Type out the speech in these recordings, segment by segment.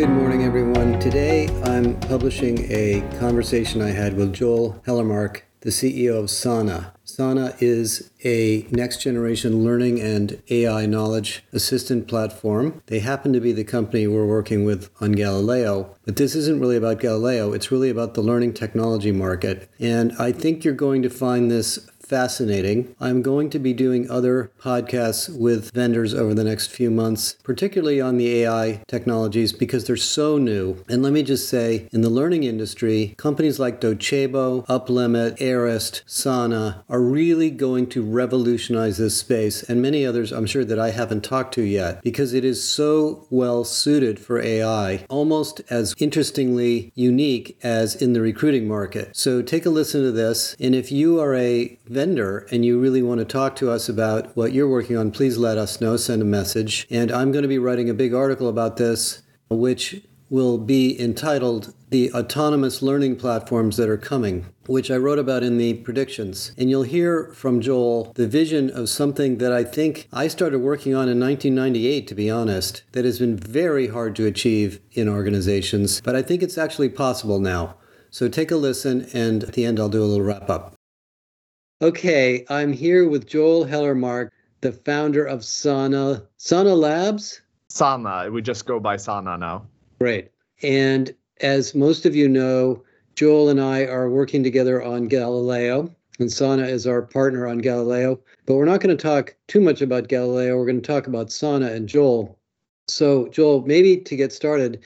Good morning, everyone. Today I'm publishing a conversation I had with Joel Hellermark, the CEO of Sana. Sana is a next generation learning and AI knowledge assistant platform. They happen to be the company we're working with on Galileo, but this isn't really about Galileo, it's really about the learning technology market. And I think you're going to find this fascinating. I'm going to be doing other podcasts with vendors over the next few months, particularly on the AI technologies, because they're so new. And let me just say, in the learning industry, companies like Docebo, Uplimit, Arist, Sana are really going to revolutionize this space, and many others I'm sure that I haven't talked to yet, because it is so well suited for AI, almost as interestingly unique as in the recruiting market. So take a listen to this, and if you are a vendor and you really want to talk to us about what you're working on, please let us know, send a message. And I'm going to be writing a big article about this, which will be entitled The Autonomous Learning Platforms That Are Coming, which I wrote about in the predictions. And you'll hear from Joel the vision of something that I think I started working on in 1998, to be honest, that has been very hard to achieve in organizations, but I think it's actually possible now. So take a listen, and at the end, I'll do a little wrap up. Okay, I'm here with Joel Hellermark, the founder of Sana. Sana Labs? Sana. We just go by Sana now. Great. And as most of you know, Joel and I are working together on Galileo, and Sana is our partner on Galileo. But we're not going to talk too much about Galileo. We're going to talk about Sana and Joel. So, Joel, maybe to get started,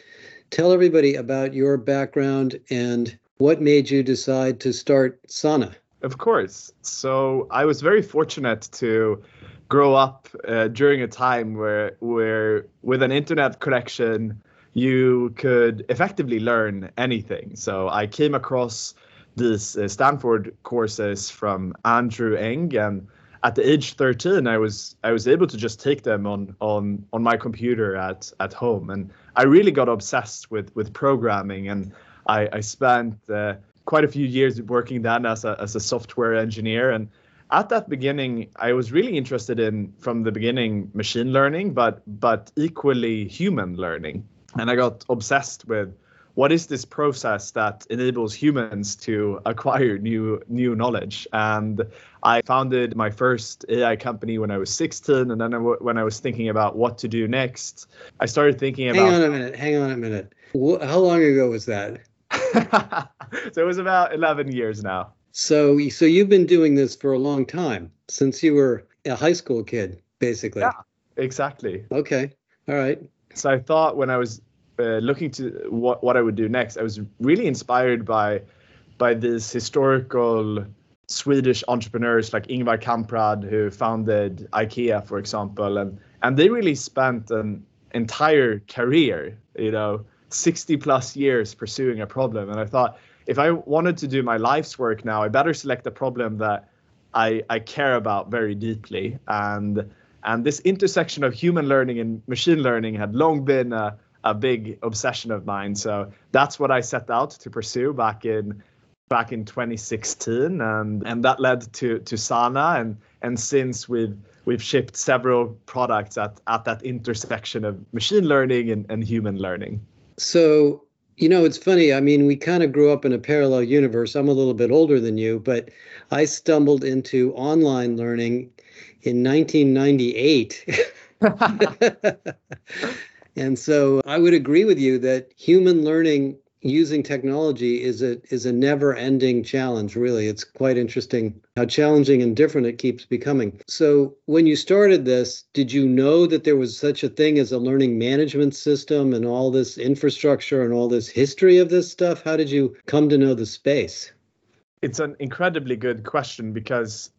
tell everybody about your background and what made you decide to start Sana. Of course. So I was very fortunate to grow up uh, during a time where where with an internet connection you could effectively learn anything. So I came across these uh, Stanford courses from Andrew Ng and at the age 13 I was I was able to just take them on on on my computer at at home and I really got obsessed with with programming and I I spent uh, quite a few years working then as a, as a software engineer. And at that beginning i was really interested in from the beginning machine learning but but equally human learning. And i got obsessed with what is this process that enables humans to acquire new new knowledge. And i founded my first ai company when i was 16 and then when i was thinking about what to do next i started thinking about hang on a minute hang on a minute. How long ago was that so it was about 11 years now. So, so you've been doing this for a long time since you were a high school kid, basically. Yeah, exactly. Okay. All right. So I thought when I was uh, looking to what what I would do next, I was really inspired by by these historical Swedish entrepreneurs like Ingvar Kamprad, who founded IKEA, for example, and and they really spent an entire career, you know, 60 plus years pursuing a problem. And I thought, if I wanted to do my life's work now, I better select a problem that I, I care about very deeply. And and this intersection of human learning and machine learning had long been a, a big obsession of mine. So that's what I set out to pursue back in back in 2016, and and that led to to Sana. And and since we've we've shipped several products at at that intersection of machine learning and, and human learning. So, you know, it's funny. I mean, we kind of grew up in a parallel universe. I'm a little bit older than you, but I stumbled into online learning in 1998. and so I would agree with you that human learning using technology is a is a never ending challenge really. It's quite interesting how challenging and different it keeps becoming. So when you started this did you know that there was such a thing as a learning management system and all this infrastructure and all this history of this stuff? How did you come to know the space? It's an incredibly good question because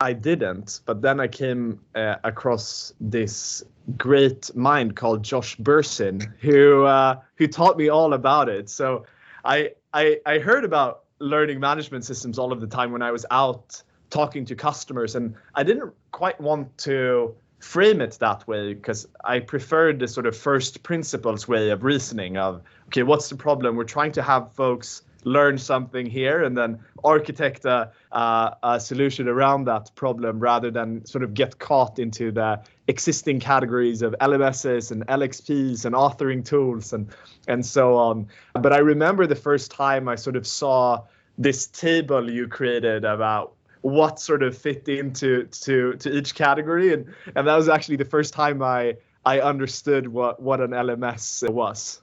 I didn't, but then I came uh, across this great mind called Josh Bersin, who uh, who taught me all about it. So I, I I heard about learning management systems all of the time when I was out talking to customers, and I didn't quite want to frame it that way because I preferred the sort of first principles way of reasoning of okay, what's the problem? We're trying to have folks learn something here and then architect a, uh, a solution around that problem rather than sort of get caught into the existing categories of LMSs and LXPs and authoring tools and and so on. But I remember the first time I sort of saw this table you created about what sort of fit into to to each category and and that was actually the first time I I understood what what an LMS was.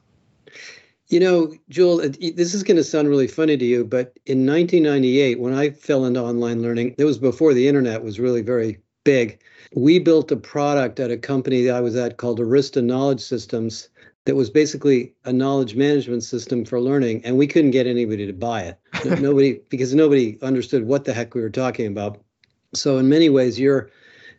You know, Joel, this is going to sound really funny to you, but in 1998, when I fell into online learning, it was before the internet was really very big. We built a product at a company that I was at called Arista Knowledge Systems that was basically a knowledge management system for learning, and we couldn't get anybody to buy it. nobody, because nobody understood what the heck we were talking about. So in many ways, you're,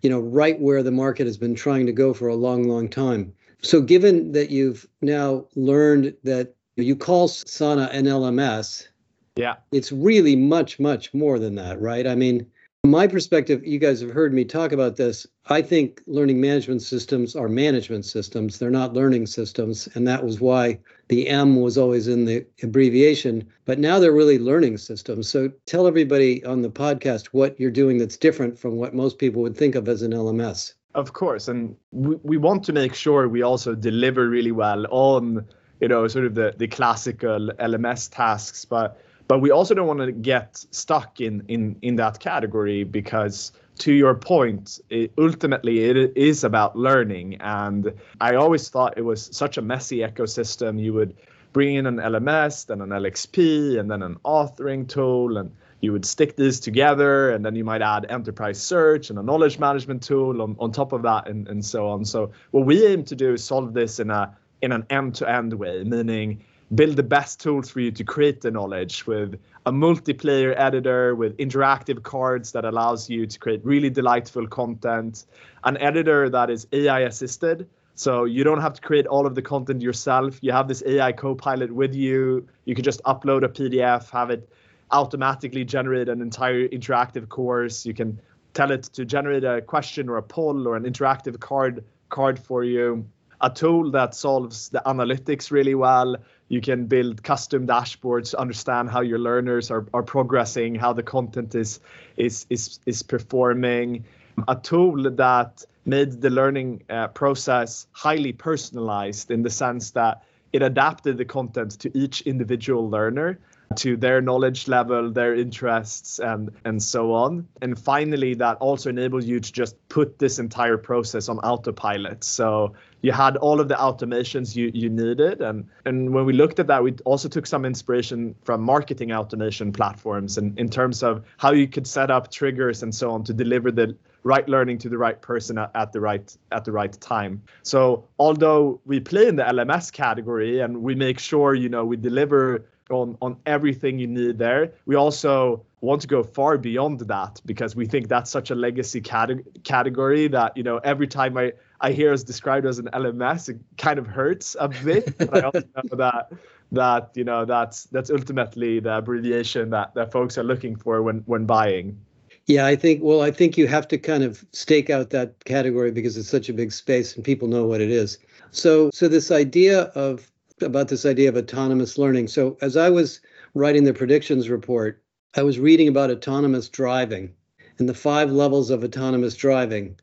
you know, right where the market has been trying to go for a long, long time. So given that you've now learned that you call Sana an LMS, yeah, it's really much, much more than that, right? I mean, my perspective, you guys have heard me talk about this. I think learning management systems are management systems. They're not learning systems. And that was why the M was always in the abbreviation. But now they're really learning systems. So tell everybody on the podcast what you're doing that's different from what most people would think of as an LMS. Of course. And we, we want to make sure we also deliver really well on, you know, sort of the, the classical LMS tasks. But but we also don't want to get stuck in in in that category because to your point it, ultimately it is about learning and i always thought it was such a messy ecosystem you would bring in an lms then an lxp and then an authoring tool and you would stick these together and then you might add enterprise search and a knowledge management tool on, on top of that and, and so on so what we aim to do is solve this in a in an end-to-end way meaning build the best tools for you to create the knowledge with a multiplayer editor with interactive cards that allows you to create really delightful content an editor that is ai assisted. So you don't have to create all of the content yourself. You have this ai copilot with you. You can just upload a pdf have it automatically generate an entire interactive course. You can tell it to generate a question or a poll or an interactive card card for you a tool that solves the analytics really well you can build custom dashboards to understand how your learners are, are progressing how the content is is is is performing a tool that made the learning uh, process highly personalized in the sense that it adapted the content to each individual learner to their knowledge level, their interests, and and so on. And finally, that also enables you to just put this entire process on autopilot. So you had all of the automations you you needed, and and when we looked at that, we also took some inspiration from marketing automation platforms, and in terms of how you could set up triggers and so on to deliver the right learning to the right person at, the right at the right time. So although we play in the LMS category and we make sure you know we deliver on on everything you need there. We also want to go far beyond that because we think that's such a legacy cate- category that you know every time I I hear us described as an LMS, it kind of hurts a bit. but I also know that that you know that's that's ultimately the abbreviation that that folks are looking for when when buying. Yeah, I think well, I think you have to kind of stake out that category because it's such a big space and people know what it is. So so this idea of about this idea of autonomous learning. So, as I was writing the predictions report, I was reading about autonomous driving and the five levels of autonomous driving.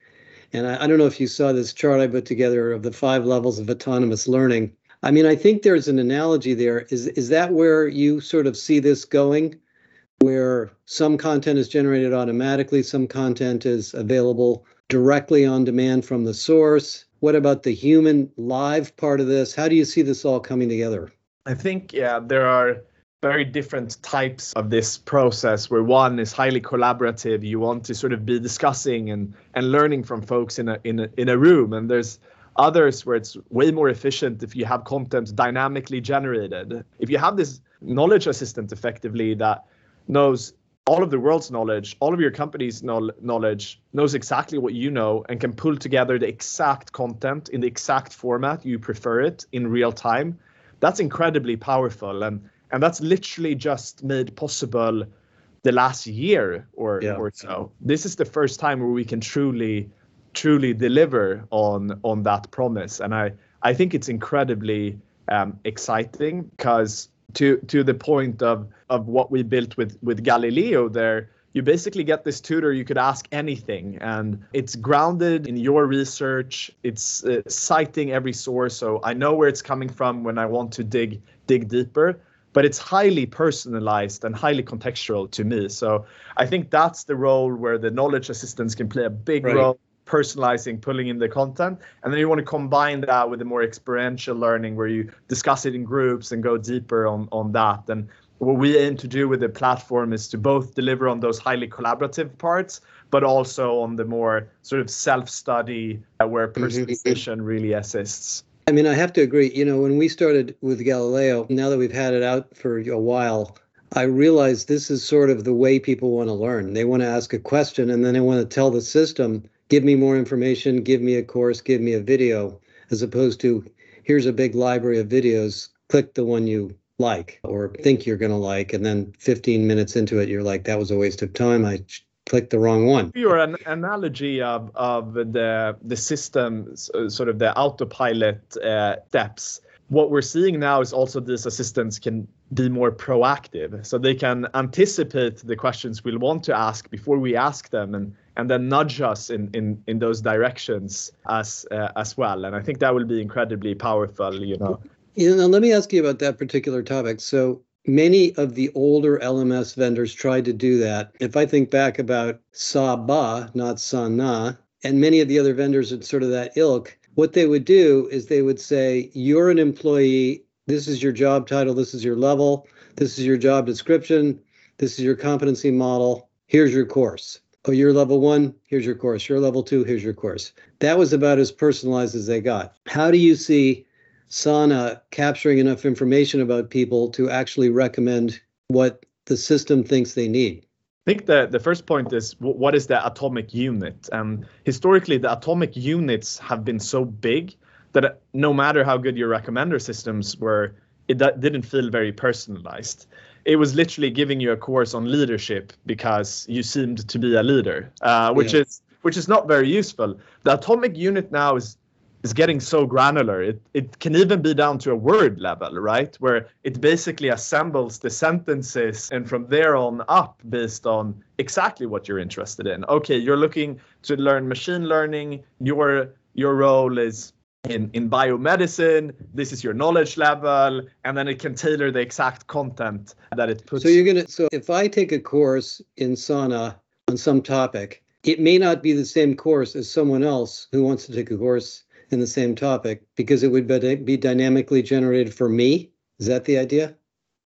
And I, I, don't know if you saw this chart I put together of the five levels of autonomous learning. I mean, I think there's an analogy there. Is is that where you sort of see this going? Where some content is generated automatically, some content is available directly on demand from the source, what about the human live part of this? How do you see this all coming together? I think, yeah, there are very different types of this process where one is highly collaborative you want to sort of be discussing and and learning from folks in a in a, in a room and there's others where it's way more efficient if you have content dynamically generated if you have this knowledge assistant effectively that knows all of the world's knowledge, all of your company's knowledge, knows exactly what you know and can pull together the exact content in the exact format you prefer it in real time. That's incredibly powerful. And and that's literally just made possible the last year or yeah. or so. This is the first time where we can truly truly deliver on on that promise. And I I think it's incredibly um, exciting because to to the point of of what we built with with Galileo there you basically get this tutor you could ask anything and it's grounded in your research it's uh, citing every source so i know where it's coming from when i want to dig dig deeper but it's highly personalized and highly contextual to me so i think that's the role where the knowledge assistants can play a big right. role personalizing pulling in the content and then you want to combine that with the more experiential learning where you discuss it in groups and go deeper on on that and what we aim to do with the platform is to both deliver on those highly collaborative parts, but also on the more sort of self-study uh, where mm-hmm. personalization really assists. I mean, I have to agree. You know, when we started with Galileo, now that we've had it out for a while, I realize this is sort of the way people want to learn. They want to ask a question and then they want to tell the system, give me more information, give me a course, give me a video, as opposed to here's a big library of videos, click the one you like or think you're going to like and then 15 minutes into it you're like that was a waste of time i clicked the wrong one. Your an analogy of of the the system sort of the autopilot uh, steps. What we're seeing now is also these assistants can be more proactive. So they can anticipate the questions we'll want to ask before we ask them and and then nudge us in in in those directions as uh, as well. And i think that will be incredibly powerful you know. You know, let me ask you about that particular topic. So many of the older LMS vendors tried to do that. If I think back about Saba, not Sana, and many of the other vendors at sort of that ilk, what they would do is they would say, You're an employee, this is your job title, this is your level, this is your job description, this is your competency model, here's your course. Oh, you're level one, here's your course. You're level two, here's your course. That was about as personalized as they got. How do you see Sana capturing enough information about people to actually recommend what the system thinks they need? I think the, the first point is what is the atomic unit? And historically, the atomic units have been so big that uh, no matter how good your recommender systems were, it didn't feel very personalized. It was literally giving you a course on leadership because you seemed to be a leader, uh, which yeah. is which is not very useful. The atomic unit now is is getting so granular. It it can even be down to a word level, right? Where it basically assembles the sentences and from there on up based on exactly what you're interested in. Okay, you're looking to learn machine learning. Your your role is in, in biomedicine, this is your knowledge level, and then it can tailor the exact content that it puts. So you're gonna so if I take a course in Sana on some topic, it may not be the same course as someone else who wants to take a course in the same topic because it would be dynamically generated for me. Is that the idea?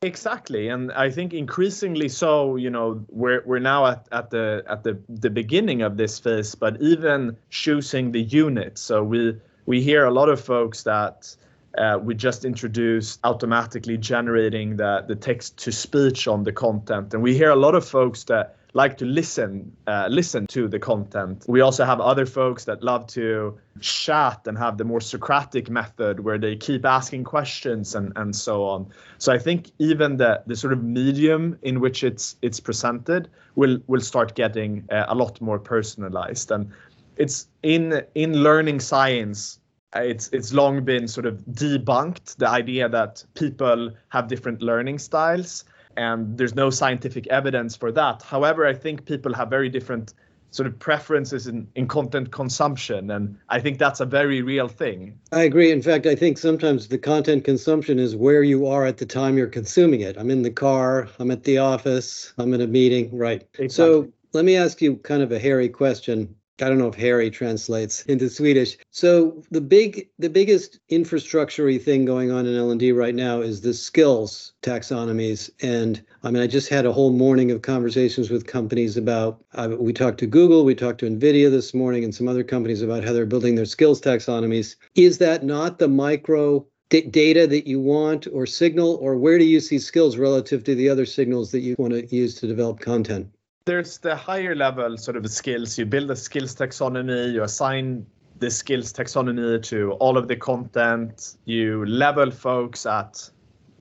Exactly, and I think increasingly so. You know, we're we're now at, at the at the the beginning of this phase, but even choosing the unit. So we we hear a lot of folks that uh, we just introduced automatically generating the the text to speech on the content, and we hear a lot of folks that like to listen uh, listen to the content. We also have other folks that love to chat and have the more Socratic method where they keep asking questions and and so on. So I think even the the sort of medium in which it's it's presented will will start getting uh, a lot more personalized and it's in in learning science uh, it's it's long been sort of debunked the idea that people have different learning styles and there's no scientific evidence for that. However, I think people have very different sort of preferences in, in content consumption and i think that's a very real thing. I agree. In fact i think sometimes the content consumption is where you are at the time you're consuming it. I'm in the car i'm at the office i'm in a meeting right. Exactly. so let me ask you kind of a hairy question I don't know if hairy translates into Swedish. So the big, the biggest infrastructure thing going on in L&D right now is the skills taxonomies. And I mean, I just had a whole morning of conversations with companies about. Uh, we talked to Google, we talked to Nvidia this morning, and some other companies about how they're building their skills taxonomies. Is that not the micro d- data that you want or signal, or where do you see skills relative to the other signals that you want to use to develop content? There's the higher level sort of skills. You build a skills taxonomy, you assign the skills taxonomy to all of the content, you level folks at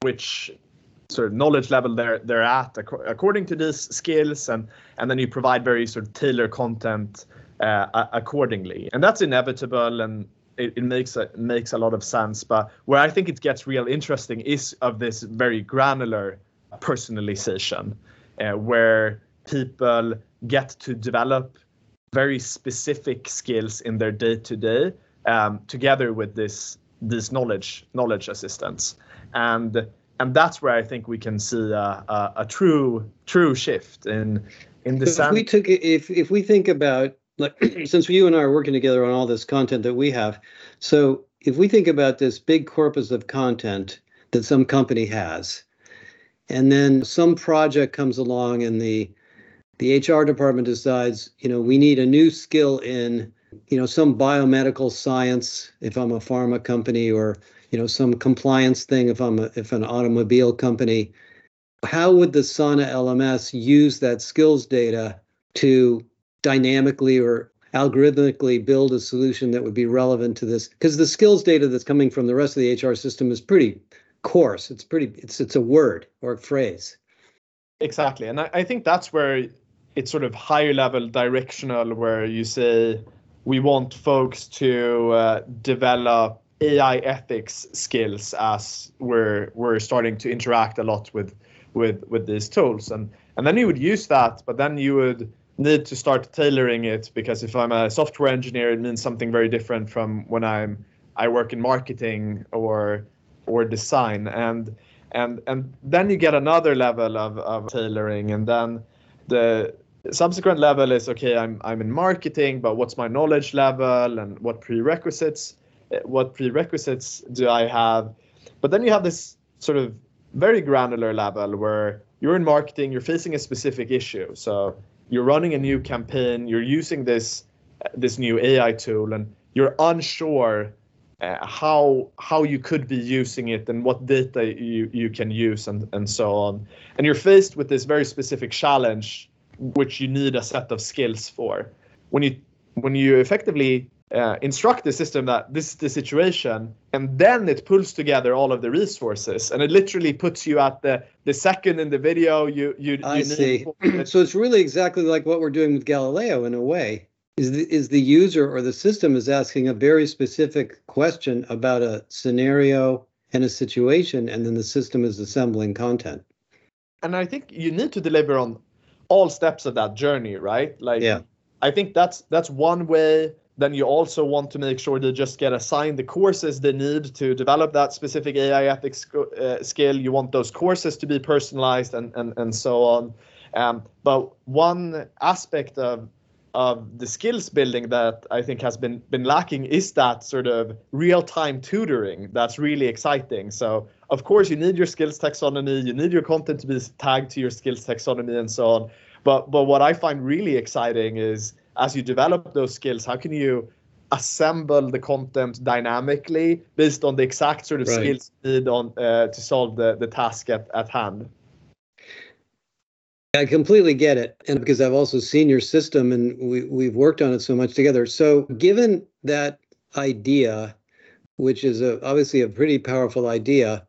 which sort of knowledge level they're they're at according to these skills and and then you provide very sort of tailored content uh, accordingly and that's inevitable and it, it makes a makes a lot of sense. But where I think it gets real interesting is of this very granular personalization, uh, where people get to develop very specific skills in their day to day together with this these knowledge knowledge assistants and and that's where I think we can see a, a, a true true shift in in the if sense. we took if if we think about like since you and I are working together on all this content that we have, so if we think about this big corpus of content that some company has, and then some project comes along and the the HR department decides, you know, we need a new skill in, you know, some biomedical science if I'm a pharma company or you know some compliance thing if i'm a, if an automobile company. How would the sana lms use that skills data to dynamically or algorithmically build a solution that would be relevant to this? Because the skills data that's coming from the rest of the hr system is pretty coarse. It's pretty it's it's a word or a phrase. Exactly. And i, I think that's where it's sort of higher level directional where you say we want folks to uh, develop AI ethics skills as we're we're starting to interact a lot with with with these tools. And and then you would use that but then you would need to start tailoring it because if I'm a software engineer it means something very different from when I'm I work in marketing or or design. And and and then you get another level of, of tailoring and then the subsequent level is okay I'm I'm in marketing but what's my knowledge level and what prerequisites what prerequisites do I have? But then you have this sort of very granular level where you're in marketing, you're facing a specific issue. So you're running a new campaign, you're using this this new AI tool, and you're unsure uh, how how you could be using it and what data you you can use and and so on. And you're faced with this very specific challenge, which you need a set of skills for. When you when you effectively uh, instruct the system that this is the situation and then it pulls together all of the resources and it literally puts you at the the second in the video you you, I you see. so it's really exactly like what we're doing with Galileo in a way. Is the, is the user or the system is asking a very specific question about a scenario and a situation and then the system is assembling content. And I think you need to deliver on all steps of that journey, right? Like yeah. I think that's that's one way then you also want to make sure they just get assigned the courses they need to develop that specific AI ethics uh, skill. You want those courses to be personalized and and, and so on. Um, but one aspect of of the skills building that I think has been been lacking is that sort of real time tutoring. That's really exciting. So of course you need your skills taxonomy, you need your content to be tagged to your skills taxonomy and so on. But but what I find really exciting is as you develop those skills, how can you assemble the content dynamically based on the exact sort of right. skills you need on uh, to solve the, the task at, at hand? I completely get it. And because I've also seen your system and we, we've worked on it so much together. So, given that idea, which is a, obviously a pretty powerful idea,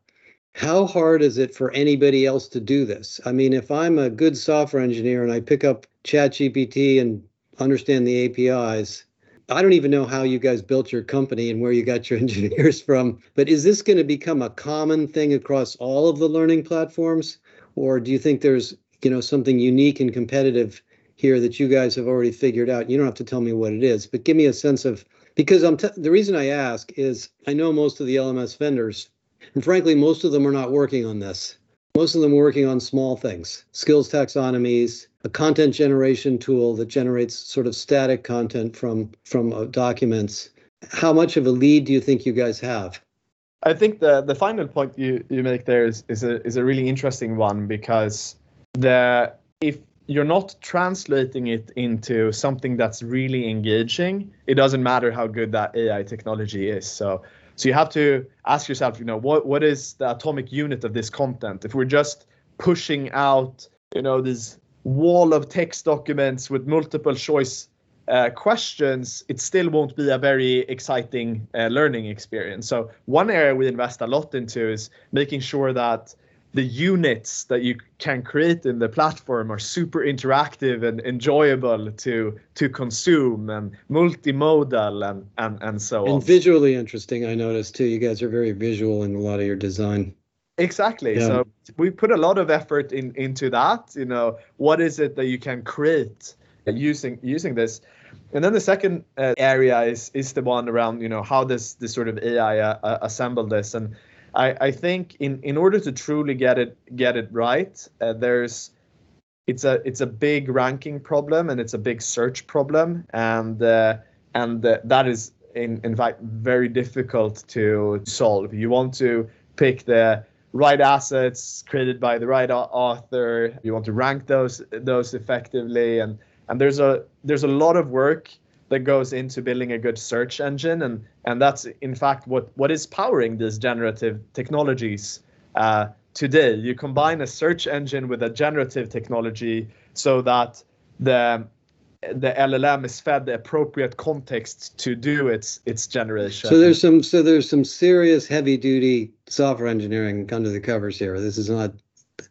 how hard is it for anybody else to do this? I mean, if I'm a good software engineer and I pick up ChatGPT and understand the APIs. I don't even know how you guys built your company and where you got your engineers from, but is this going to become a common thing across all of the learning platforms? Or do you think there's, you know, something unique and competitive here that you guys have already figured out? You don't have to tell me what it is, but give me a sense of because I'm t- the reason I ask is I know most of the LMS vendors, and frankly, most of them are not working on this. Most of them are working on small things, skills taxonomies, a content generation tool that generates sort of static content from from uh, documents. How much of a lead do you think you guys have? I think the the final point you, you make there is, is a is a really interesting one because the if you're not translating it into something that's really engaging, it doesn't matter how good that AI technology is. So so you have to ask yourself, you know, what what is the atomic unit of this content? If we're just pushing out, you know, this wall of text documents with multiple choice uh, questions, it still won't be a very exciting uh, learning experience. So one area we invest a lot into is making sure that the units that you can create in the platform are super interactive and enjoyable to to consume and multimodal and and, and so and on. And visually interesting, I noticed too. You guys are very visual in a lot of your design. Exactly. Yeah. So we put a lot of effort in into that. You know, what is it that you can create using using this? And then the second uh, area is is the one around you know how does this sort of AI uh, uh, assemble this and I, I think in, in order to truly get it get it right, uh, there's it's a it's a big ranking problem and it's a big search problem and uh, and uh, that is in in fact very difficult to solve. You want to pick the right assets created by the right author. You want to rank those those effectively and and there's a there's a lot of work that goes into building a good search engine and and that's in fact what what is powering these generative technologies uh, today you combine a search engine with a generative technology so that the the LLM is fed the appropriate context to do its its generation. So there's some so there's some serious heavy duty software engineering under the covers here. This is not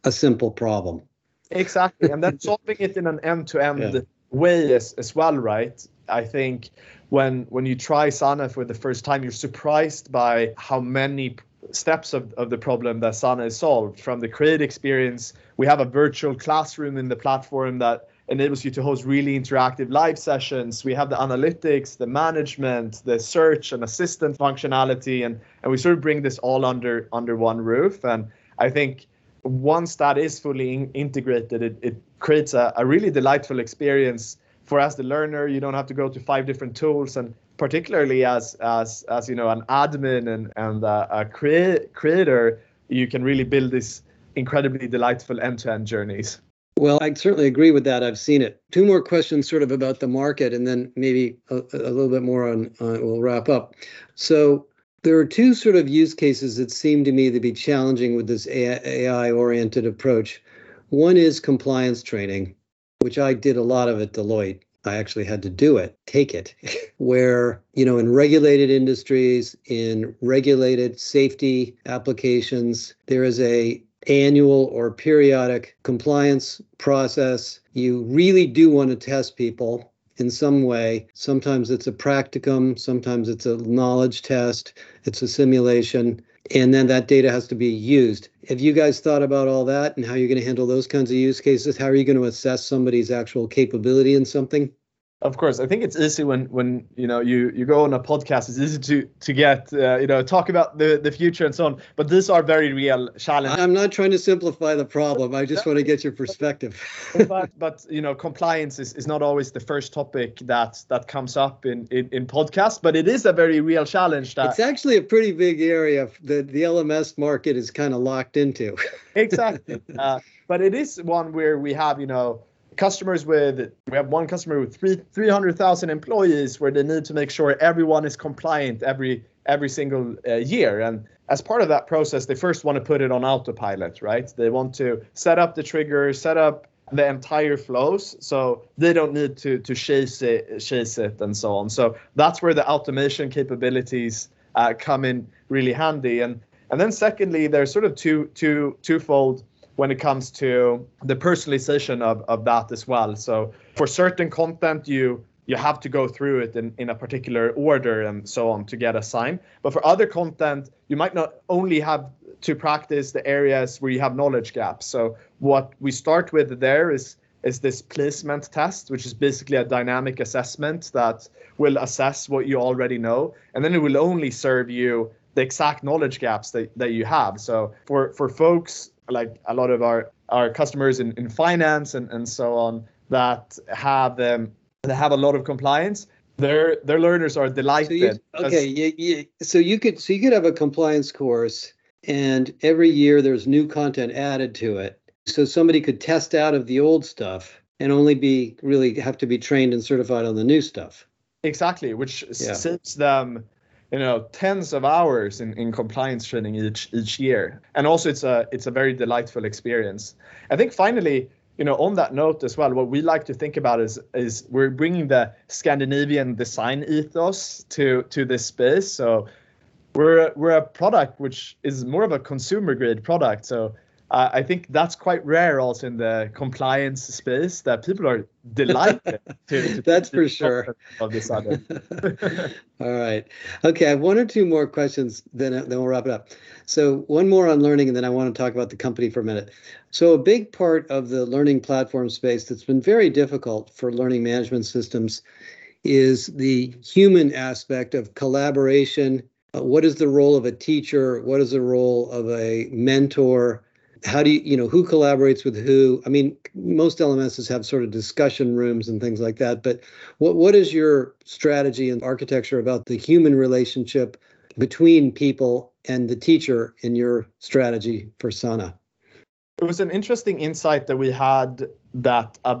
a simple problem. Exactly, and then solving it in an end to end way as, as well, right? I think when when you try Sana for the first time, you're surprised by how many steps of, of the problem that Sana has solved. From the create experience, we have a virtual classroom in the platform that enables you to host really interactive live sessions. We have the analytics, the management, the search and assistant functionality, and, and we sort of bring this all under under one roof. And I think once that is fully in, integrated, it, it creates a, a really delightful experience for as the learner you don't have to go to five different tools and particularly as as as you know an admin and and a, a create, creator you can really build these incredibly delightful end-to-end journeys. Well i certainly agree with that. I've seen it. Two more questions sort of about the market and then maybe a, a little bit more on uh, we'll wrap up. So there are two sort of use cases that seem to me to be challenging with this ai oriented approach. One is compliance training which I did a lot of at Deloitte. I actually had to do it, take it, where, you know, in regulated industries, in regulated safety applications, there is a annual or periodic compliance process. You really do want to test people in some way. Sometimes it's a practicum, sometimes it's a knowledge test, it's a simulation and then that data has to be used. Have you guys thought about all that and how you're going to handle those kinds of use cases? How are you going to assess somebody's actual capability in something? Of course, I think it's easy when when you know you you go on a podcast. It's easy to to get uh, you know talk about the the future and so on. But these are very real challenges. I'm not trying to simplify the problem. I just want to get your perspective. but but you know compliance is, is not always the first topic that that comes up in in, in podcasts. But it is a very real challenge. That it's actually a pretty big area. that the LMS market is kind of locked into. exactly. Uh, but it is one where we have you know customers with we have one customer with three 300,000 employees where they need to make sure everyone is compliant every every single uh, year. And as part of that process they first want to put it on autopilot right? They want to set up the trigger set up the entire flows so they don't need to to chase it chase it and so on. So that's where the automation capabilities uh, come in really handy. And and then secondly there's sort of two two twofold when it comes to the personalization of, of that as well. So for certain content, you you have to go through it in, in a particular order and so on to get a sign. But for other content, you might not only have to practice the areas where you have knowledge gaps. So what we start with there is is this placement test, which is basically a dynamic assessment that will assess what you already know, and then it will only serve you the exact knowledge gaps that, that you have. So for for folks like a lot of our our customers in, in finance and, and so on that have um, that have a lot of compliance their their learners are delighted so you, okay yeah, yeah. so you could so you could have a compliance course and every year there's new content added to it so somebody could test out of the old stuff and only be really have to be trained and certified on the new stuff exactly which yeah. saves them you know tens of hours in, in compliance training each each year. And also it's a it's a very delightful experience. I think finally you know on that note as well what we like to think about is is we're bringing the scandinavian design ethos to to this space. So we're we're a product which is more of a consumer grade product. So uh, I think that's quite rare also in the compliance space that people are delighted to, to That's for sure. Of this other. All right. Okay, I have one or two more questions, then, then we'll wrap it up. So, one more on learning, and then I want to talk about the company for a minute. So, a big part of the learning platform space that's been very difficult for learning management systems is the human aspect of collaboration. Uh, what is the role of a teacher? What is the role of a mentor? How do you you know who collaborates with who? I mean most lms's have sort of discussion rooms and things like that but what what is your strategy and architecture about the human relationship between people and the teacher in your strategy for sana? It was an interesting insight that we had that a,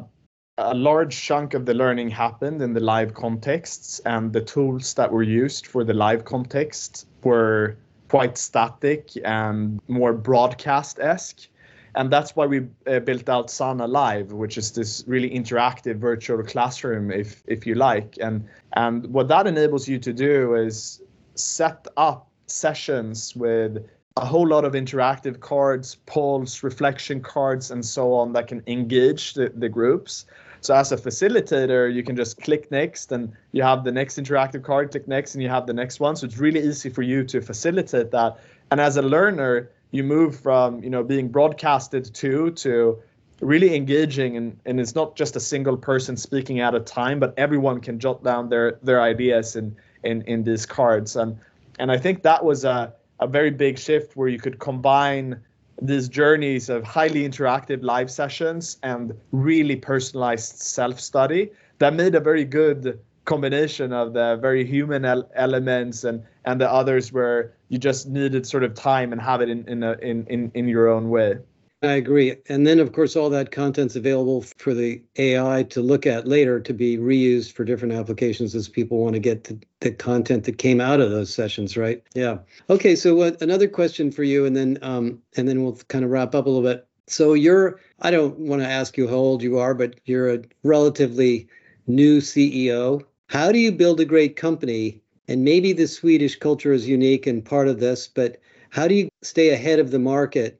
a large chunk of the learning happened in the live contexts and the tools that were used for the live context were quite static and more broadcast esque. And that's why we uh, built out Sana Live, which is this really interactive virtual classroom, if if you like. And and what that enables you to do is set up sessions with a whole lot of interactive cards, polls, reflection cards, and so on that can engage the, the groups. So as a facilitator, you can just click next and you have the next interactive card, click next and you have the next one. So it's really easy for you to facilitate that. And as a learner, you move from, you know, being broadcasted to to really engaging and, and it's not just a single person speaking at a time, but everyone can jot down their their ideas in in, in these cards. And and I think that was a, a very big shift where you could combine these journeys of highly interactive live sessions and really personalized self study that made a very good combination of the very human el- elements and and the others where you just needed sort of time and have it in in a, in, in in your own way I agree. And then, of course, all that content's available for the AI to look at later to be reused for different applications as people want to get to the content that came out of those sessions, right? Yeah. Okay. So, what another question for you, and then um, and then we'll kind of wrap up a little bit. So, you're I don't want to ask you how old you are, but you're a relatively new CEO. How do you build a great company? And maybe the Swedish culture is unique and part of this, but how do you stay ahead of the market?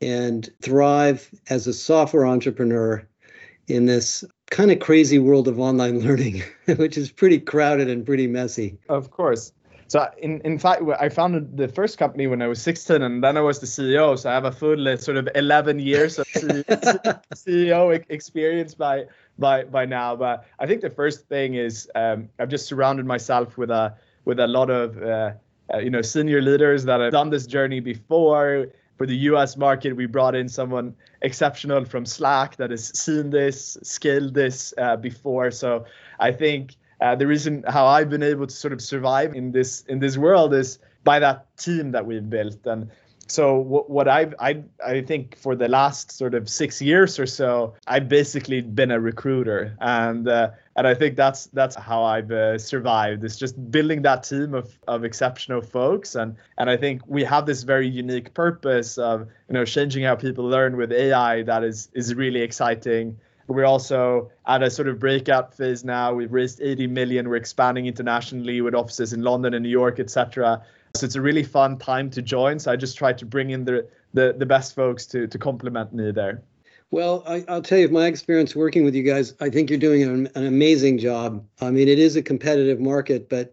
And thrive as a software entrepreneur in this kind of crazy world of online learning, which is pretty crowded and pretty messy. Of course. So in, in fact, I founded the first company when I was 16 and then I was the CEO. So I have a full uh, sort of 11 years of CEO experience by, by, by now. But I think the first thing is um, I've just surrounded myself with a, with a lot of, uh, uh, you know, senior leaders that have done this journey before for the US market, we brought in someone exceptional from Slack that has seen this, scaled this uh, before. So I think uh, the reason how I've been able to sort of survive in this in this world is by that team that we've built. And so what, what I've I I think for the last sort of six years or so, I've basically been a recruiter, and uh, and I think that's that's how I've uh, survived. It's just building that team of of exceptional folks, and and I think we have this very unique purpose of you know changing how people learn with AI that is is really exciting. We're also at a sort of breakout phase now. We've raised 80 million. We're expanding internationally with offices in London and New York, etc. So it's a really fun time to join. So I just try to bring in the the, the best folks to to complement me there. Well, I, will tell you, my experience working with you guys, I think you're doing an, an amazing job. I mean, it is a competitive market, but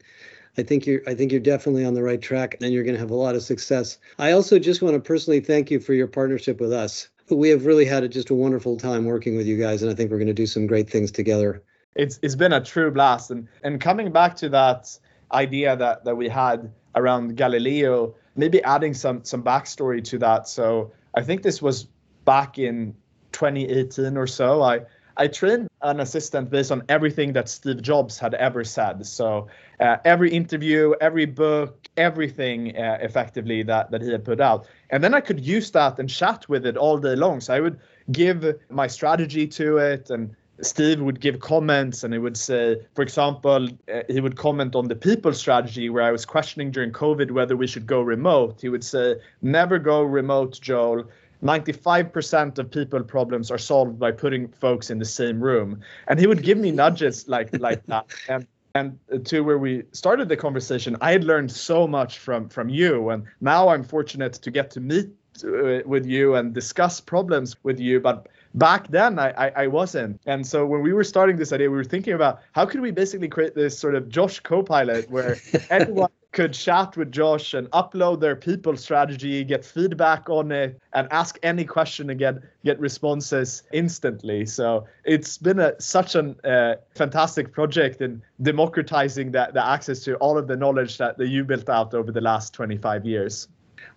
I think you're I think you're definitely on the right track and you're going to have a lot of success. I also just want to personally thank you for your partnership with us. We have really had a, just a wonderful time working with you guys and I think we're going to do some great things together. It's it's been a true blast and and coming back to that idea that that we had around Galileo, maybe adding some some backstory to that. So I think this was back in 2018 or so. I I trained an assistant based on everything that Steve Jobs had ever said. So uh, every interview, every book, everything uh, effectively that that he had put out, and then I could use that and chat with it all day long. So I would give my strategy to it and Steve would give comments and he would say, for example, uh, he would comment on the people strategy where I was questioning during COVID whether we should go remote. He would say, never go remote, Joel. 95% of people problems are solved by putting folks in the same room. And he would give me nudges like like that. And and to where we started the conversation, I had learned so much from from you. And now I'm fortunate to get to meet uh, with you and discuss problems with you. But back then I, I, I wasn't. And so when we were starting this idea we were thinking about how could we basically create this sort of josh copilot where anyone could chat with josh and upload their people strategy get feedback on it and ask any question and get get responses instantly. So it's been a such a uh, fantastic project in democratizing that the access to all of the knowledge that, that you built out over the last 25 years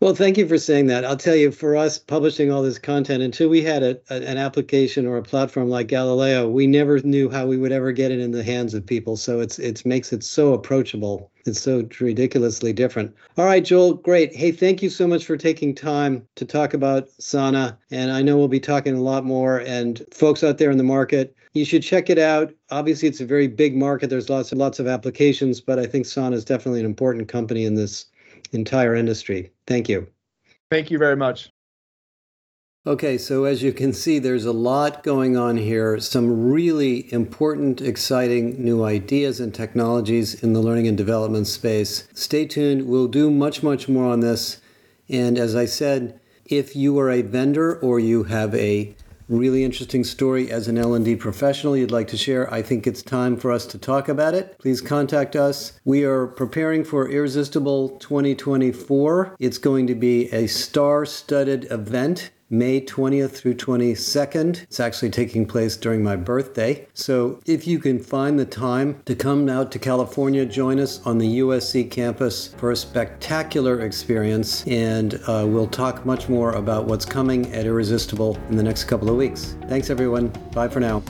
well, thank you for saying that. I'll tell you, for us publishing all this content, until we had a, an application or a platform like Galileo, we never knew how we would ever get it in the hands of people. So it's it makes it so approachable. It's so ridiculously different. All right, Joel, great. Hey, thank you so much for taking time to talk about Sana. And I know we'll be talking a lot more. And folks out there in the market, you should check it out. Obviously, it's a very big market. There's lots lots of applications, but I think Sana is definitely an important company in this entire industry. Thank you. Thank you very much. Okay, so as you can see, there's a lot going on here, some really important, exciting new ideas and technologies in the learning and development space. Stay tuned, we'll do much, much more on this. And as I said, if you are a vendor or you have a really interesting story as an L&D professional you'd like to share, I think it's time for us to talk about it. Please contact us. We are preparing for Irresistible 2024. It's going to be a star-studded event May 20th through 22nd. It's actually taking place during my birthday. So if you can find the time to come out to California, join us on the USC campus for a spectacular experience. And uh, we'll talk much more about what's coming at Irresistible in the next couple of weeks. Thanks, everyone. Bye for now.